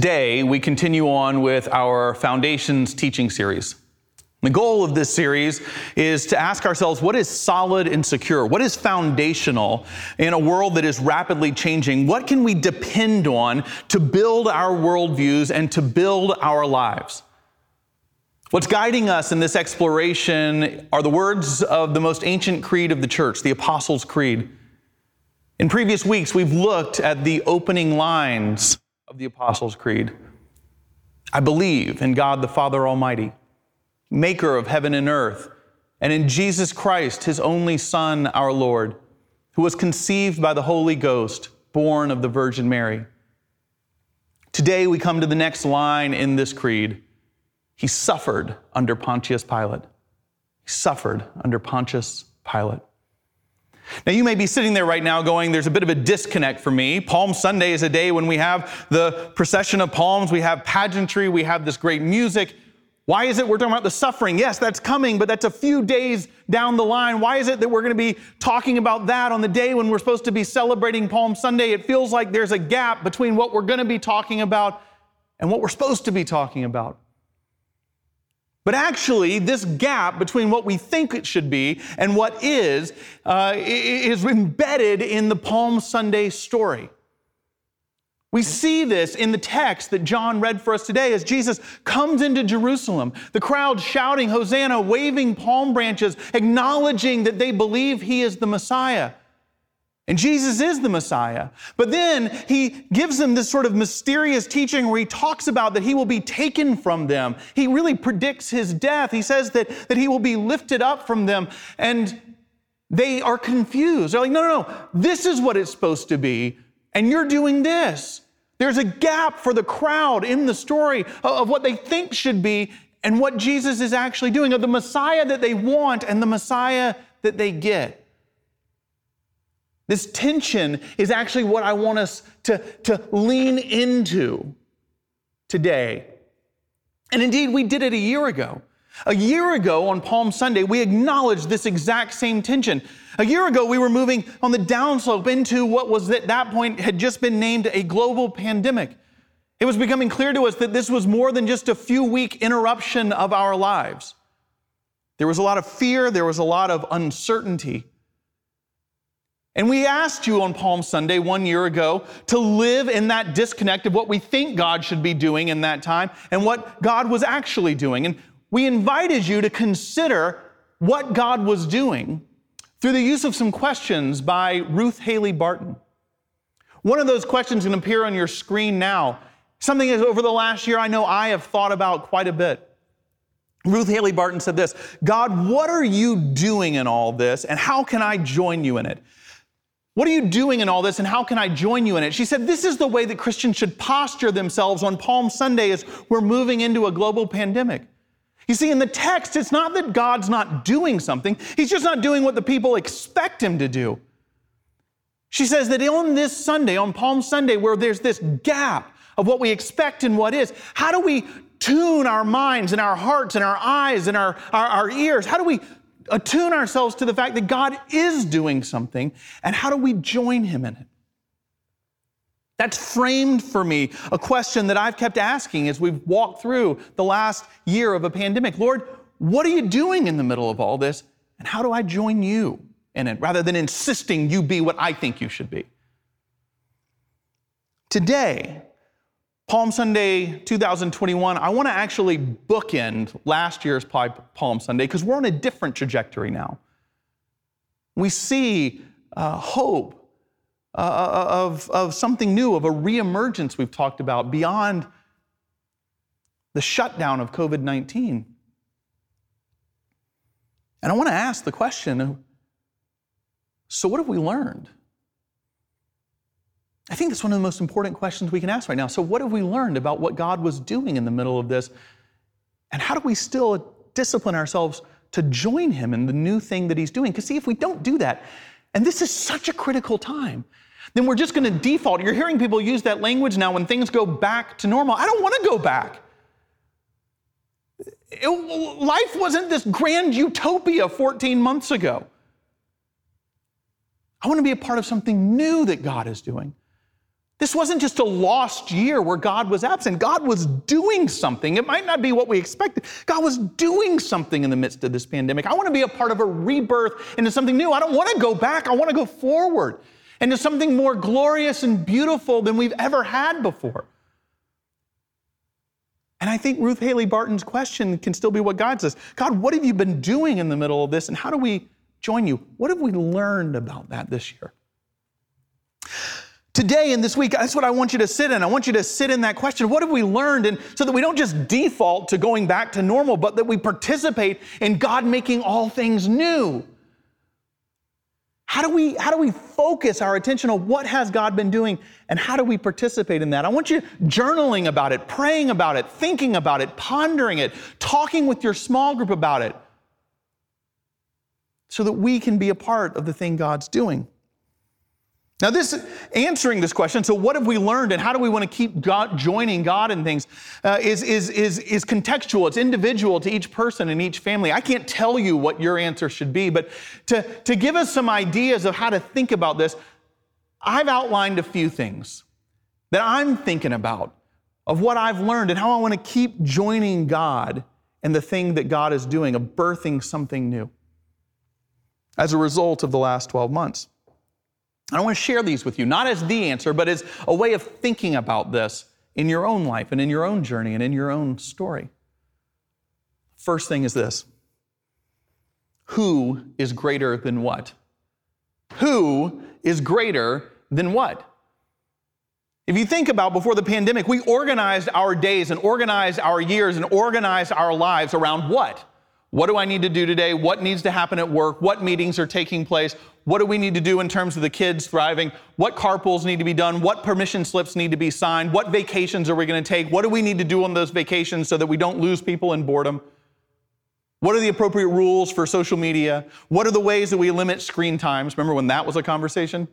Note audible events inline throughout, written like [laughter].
Today, we continue on with our Foundations teaching series. The goal of this series is to ask ourselves what is solid and secure? What is foundational in a world that is rapidly changing? What can we depend on to build our worldviews and to build our lives? What's guiding us in this exploration are the words of the most ancient creed of the church, the Apostles' Creed. In previous weeks, we've looked at the opening lines of the Apostles' Creed. I believe in God the Father Almighty, maker of heaven and earth, and in Jesus Christ, his only Son, our Lord, who was conceived by the Holy Ghost, born of the Virgin Mary. Today we come to the next line in this creed. He suffered under Pontius Pilate. He suffered under Pontius Pilate. Now, you may be sitting there right now going, there's a bit of a disconnect for me. Palm Sunday is a day when we have the procession of palms, we have pageantry, we have this great music. Why is it we're talking about the suffering? Yes, that's coming, but that's a few days down the line. Why is it that we're going to be talking about that on the day when we're supposed to be celebrating Palm Sunday? It feels like there's a gap between what we're going to be talking about and what we're supposed to be talking about. But actually, this gap between what we think it should be and what is uh, is embedded in the Palm Sunday story. We see this in the text that John read for us today as Jesus comes into Jerusalem, the crowd shouting, Hosanna, waving palm branches, acknowledging that they believe he is the Messiah. And Jesus is the Messiah. But then he gives them this sort of mysterious teaching where he talks about that he will be taken from them. He really predicts his death. He says that, that he will be lifted up from them. And they are confused. They're like, no, no, no, this is what it's supposed to be. And you're doing this. There's a gap for the crowd in the story of what they think should be and what Jesus is actually doing, of the Messiah that they want and the Messiah that they get. This tension is actually what I want us to, to lean into today. And indeed, we did it a year ago. A year ago on Palm Sunday, we acknowledged this exact same tension. A year ago, we were moving on the downslope into what was at that point had just been named a global pandemic. It was becoming clear to us that this was more than just a few week interruption of our lives. There was a lot of fear, there was a lot of uncertainty. And we asked you on Palm Sunday one year ago to live in that disconnect of what we think God should be doing in that time and what God was actually doing. And we invited you to consider what God was doing through the use of some questions by Ruth Haley Barton. One of those questions can appear on your screen now. Something that over the last year I know I have thought about quite a bit. Ruth Haley Barton said this God, what are you doing in all this, and how can I join you in it? What are you doing in all this and how can I join you in it? She said, This is the way that Christians should posture themselves on Palm Sunday as we're moving into a global pandemic. You see, in the text, it's not that God's not doing something, He's just not doing what the people expect Him to do. She says that on this Sunday, on Palm Sunday, where there's this gap of what we expect and what is, how do we tune our minds and our hearts and our eyes and our, our, our ears? How do we attune ourselves to the fact that God is doing something, and how do we join Him in it? That's framed for me a question that I've kept asking as we've walked through the last year of a pandemic. Lord, what are you doing in the middle of all this? And how do I join you in it rather than insisting you be what I think you should be? Today, Palm Sunday 2021, I want to actually bookend last year's Palm Sunday because we're on a different trajectory now. We see uh, hope uh, uh, of, of something new, of a reemergence we've talked about beyond the shutdown of COVID 19. And I want to ask the question so, what have we learned? I think that's one of the most important questions we can ask right now. So, what have we learned about what God was doing in the middle of this? And how do we still discipline ourselves to join Him in the new thing that He's doing? Because, see, if we don't do that, and this is such a critical time, then we're just going to default. You're hearing people use that language now when things go back to normal. I don't want to go back. It, life wasn't this grand utopia 14 months ago. I want to be a part of something new that God is doing. This wasn't just a lost year where God was absent. God was doing something. It might not be what we expected. God was doing something in the midst of this pandemic. I want to be a part of a rebirth into something new. I don't want to go back. I want to go forward into something more glorious and beautiful than we've ever had before. And I think Ruth Haley Barton's question can still be what God says God, what have you been doing in the middle of this, and how do we join you? What have we learned about that this year? Today and this week, that's what I want you to sit in. I want you to sit in that question. What have we learned? And so that we don't just default to going back to normal, but that we participate in God making all things new. How do we, how do we focus our attention on what has God been doing and how do we participate in that? I want you journaling about it, praying about it, thinking about it, pondering it, talking with your small group about it so that we can be a part of the thing God's doing. Now, this answering this question, so what have we learned and how do we want to keep God, joining God in things, uh, is, is, is, is contextual. It's individual to each person and each family. I can't tell you what your answer should be, but to, to give us some ideas of how to think about this, I've outlined a few things that I'm thinking about of what I've learned and how I want to keep joining God in the thing that God is doing, of birthing something new as a result of the last 12 months. I want to share these with you, not as the answer, but as a way of thinking about this in your own life and in your own journey and in your own story. First thing is this Who is greater than what? Who is greater than what? If you think about before the pandemic, we organized our days and organized our years and organized our lives around what? What do I need to do today? What needs to happen at work? What meetings are taking place? What do we need to do in terms of the kids thriving? What carpools need to be done? What permission slips need to be signed? What vacations are we going to take? What do we need to do on those vacations so that we don't lose people in boredom? What are the appropriate rules for social media? What are the ways that we limit screen times? Remember when that was a conversation?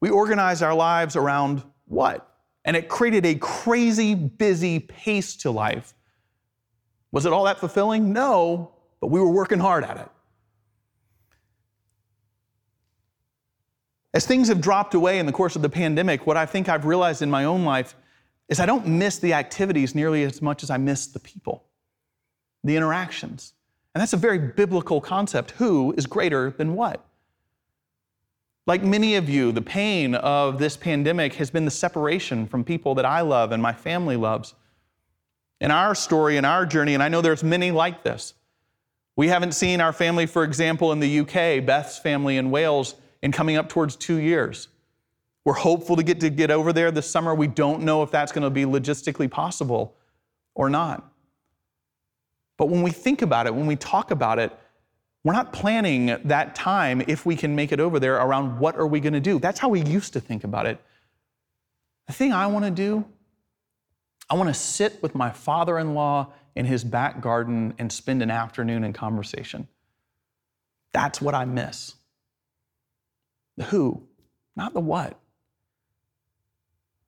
We organized our lives around what? And it created a crazy busy pace to life was it all that fulfilling? No, but we were working hard at it. As things have dropped away in the course of the pandemic, what I think I've realized in my own life is I don't miss the activities nearly as much as I miss the people, the interactions. And that's a very biblical concept. Who is greater than what? Like many of you, the pain of this pandemic has been the separation from people that I love and my family loves in our story, in our journey, and I know there's many like this. We haven't seen our family, for example, in the UK, Beth's family in Wales, in coming up towards two years. We're hopeful to get to get over there this summer. We don't know if that's going to be logistically possible or not. But when we think about it, when we talk about it, we're not planning that time if we can make it over there around what are we going to do. That's how we used to think about it. The thing I want to do I want to sit with my father in law in his back garden and spend an afternoon in conversation. That's what I miss. The who, not the what.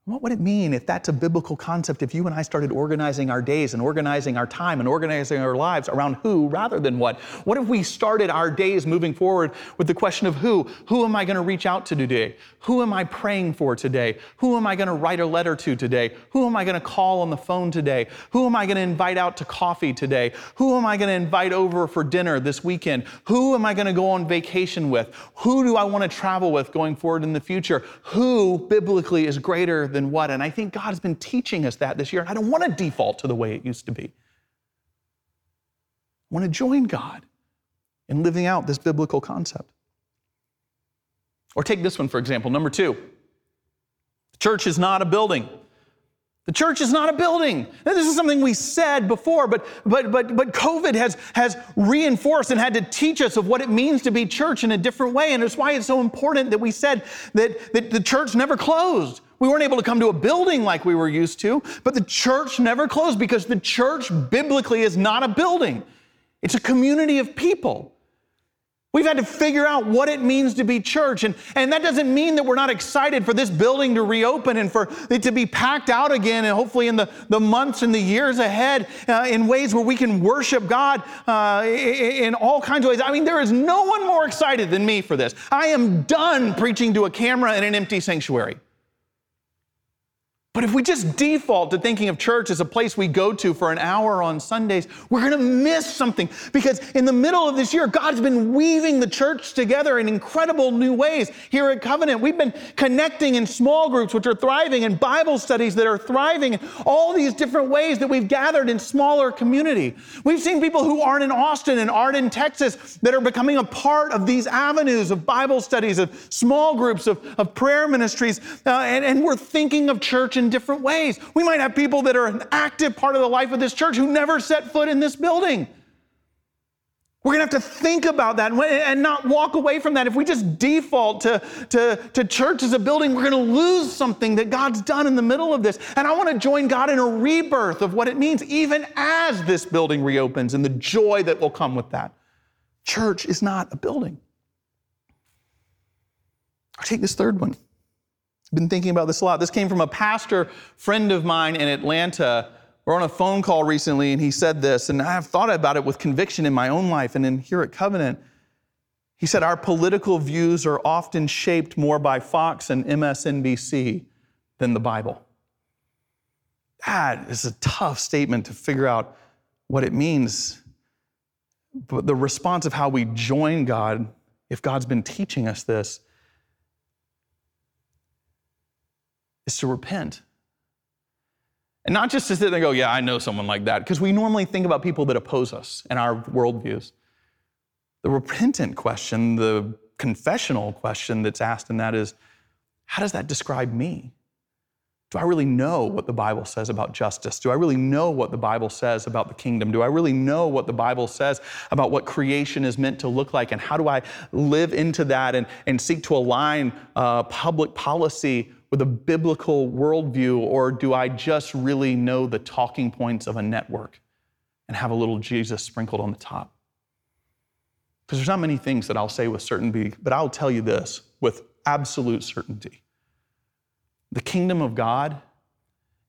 What would it mean if that's a biblical concept if you and I started organizing our days and organizing our time and organizing our lives around who rather than what? What if we started our days moving forward with the question of who? Who am I going to reach out to today? Who am I praying for today? Who am I going to write a letter to today? Who am I going to call on the phone today? Who am I going to invite out to coffee today? Who am I going to invite over for dinner this weekend? Who am I going to go on vacation with? Who do I want to travel with going forward in the future? Who biblically is greater than what. And I think God has been teaching us that this year. And I don't want to default to the way it used to be. I want to join God in living out this biblical concept. Or take this one, for example, number two. The church is not a building. The church is not a building. Now, this is something we said before, but, but, but, but COVID has, has reinforced and had to teach us of what it means to be church in a different way. And it's why it's so important that we said that, that the church never closed. We weren't able to come to a building like we were used to, but the church never closed because the church biblically is not a building. It's a community of people. We've had to figure out what it means to be church. And, and that doesn't mean that we're not excited for this building to reopen and for it to be packed out again, and hopefully in the, the months and the years ahead uh, in ways where we can worship God uh, in all kinds of ways. I mean, there is no one more excited than me for this. I am done preaching to a camera in an empty sanctuary. But if we just default to thinking of church as a place we go to for an hour on Sundays, we're going to miss something because in the middle of this year, God's been weaving the church together in incredible new ways. Here at Covenant, we've been connecting in small groups, which are thriving, and Bible studies that are thriving, and all these different ways that we've gathered in smaller community. We've seen people who aren't in Austin and aren't in Texas that are becoming a part of these avenues of Bible studies, of small groups, of, of prayer ministries, uh, and, and we're thinking of church in different ways. We might have people that are an active part of the life of this church who never set foot in this building. We're going to have to think about that and not walk away from that. If we just default to, to, to church as a building, we're going to lose something that God's done in the middle of this. And I want to join God in a rebirth of what it means, even as this building reopens and the joy that will come with that. Church is not a building. I'll take this third one been thinking about this a lot. This came from a pastor friend of mine in Atlanta. We're on a phone call recently, and he said this, and I've thought about it with conviction in my own life and in here at Covenant. He said, Our political views are often shaped more by Fox and MSNBC than the Bible. That is a tough statement to figure out what it means. But the response of how we join God, if God's been teaching us this, is to repent. And not just to sit there and go, yeah, I know someone like that, because we normally think about people that oppose us and our worldviews. The repentant question, the confessional question that's asked in that is, how does that describe me? Do I really know what the Bible says about justice? Do I really know what the Bible says about the kingdom? Do I really know what the Bible says about what creation is meant to look like? And how do I live into that and, and seek to align uh, public policy with a biblical worldview, or do I just really know the talking points of a network and have a little Jesus sprinkled on the top? Because there's not many things that I'll say with certainty, but I'll tell you this with absolute certainty. The kingdom of God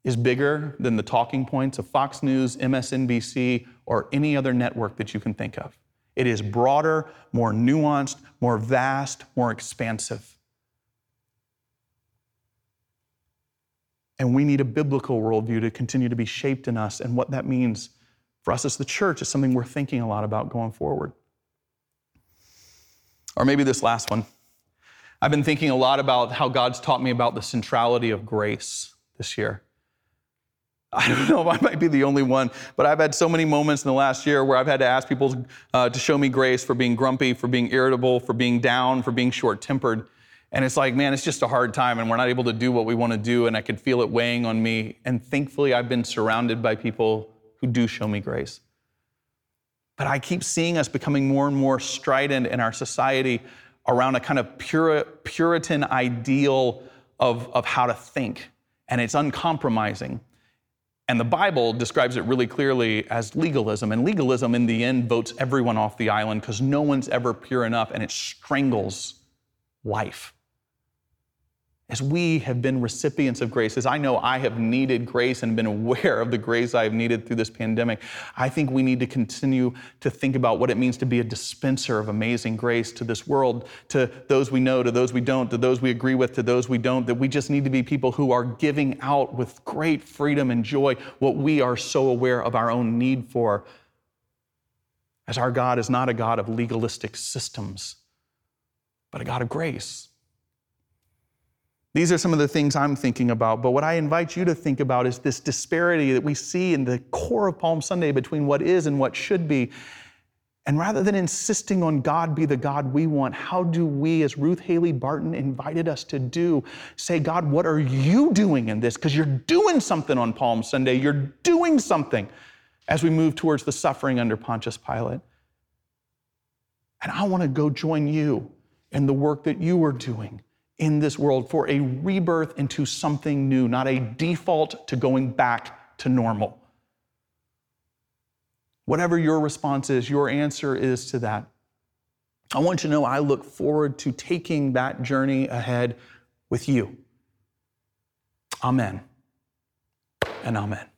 is bigger than the talking points of Fox News, MSNBC, or any other network that you can think of. It is broader, more nuanced, more vast, more expansive. And we need a biblical worldview to continue to be shaped in us. And what that means for us as the church is something we're thinking a lot about going forward. Or maybe this last one. I've been thinking a lot about how God's taught me about the centrality of grace this year. [laughs] I don't know if I might be the only one, but I've had so many moments in the last year where I've had to ask people uh, to show me grace for being grumpy, for being irritable, for being down, for being short tempered. And it's like, man, it's just a hard time, and we're not able to do what we want to do, and I can feel it weighing on me. And thankfully, I've been surrounded by people who do show me grace. But I keep seeing us becoming more and more strident in our society around a kind of Puritan ideal of, of how to think, and it's uncompromising. And the Bible describes it really clearly as legalism. And legalism, in the end, votes everyone off the island because no one's ever pure enough and it strangles life as we have been recipients of grace, as I know I have needed grace and been aware of the grace I have needed through this pandemic, I think we need to continue to think about what it means to be a dispenser of amazing grace to this world, to those we know, to those we don't, to those we agree with, to those we don't, that we just need to be people who are giving out with great freedom and joy what we are so aware of our own need for. As our God is not a God of legalistic systems, but a God of grace. These are some of the things I'm thinking about. But what I invite you to think about is this disparity that we see in the core of Palm Sunday between what is and what should be. And rather than insisting on God be the God we want, how do we, as Ruth Haley Barton invited us to do, say, God, what are you doing in this? Because you're doing something on Palm Sunday. You're doing something as we move towards the suffering under Pontius Pilate. And I want to go join you in the work that you are doing in this world for a rebirth into something new, not a default to going back to normal. Whatever your response is, your answer is to that. I want you to know I look forward to taking that journey ahead with you. Amen and amen.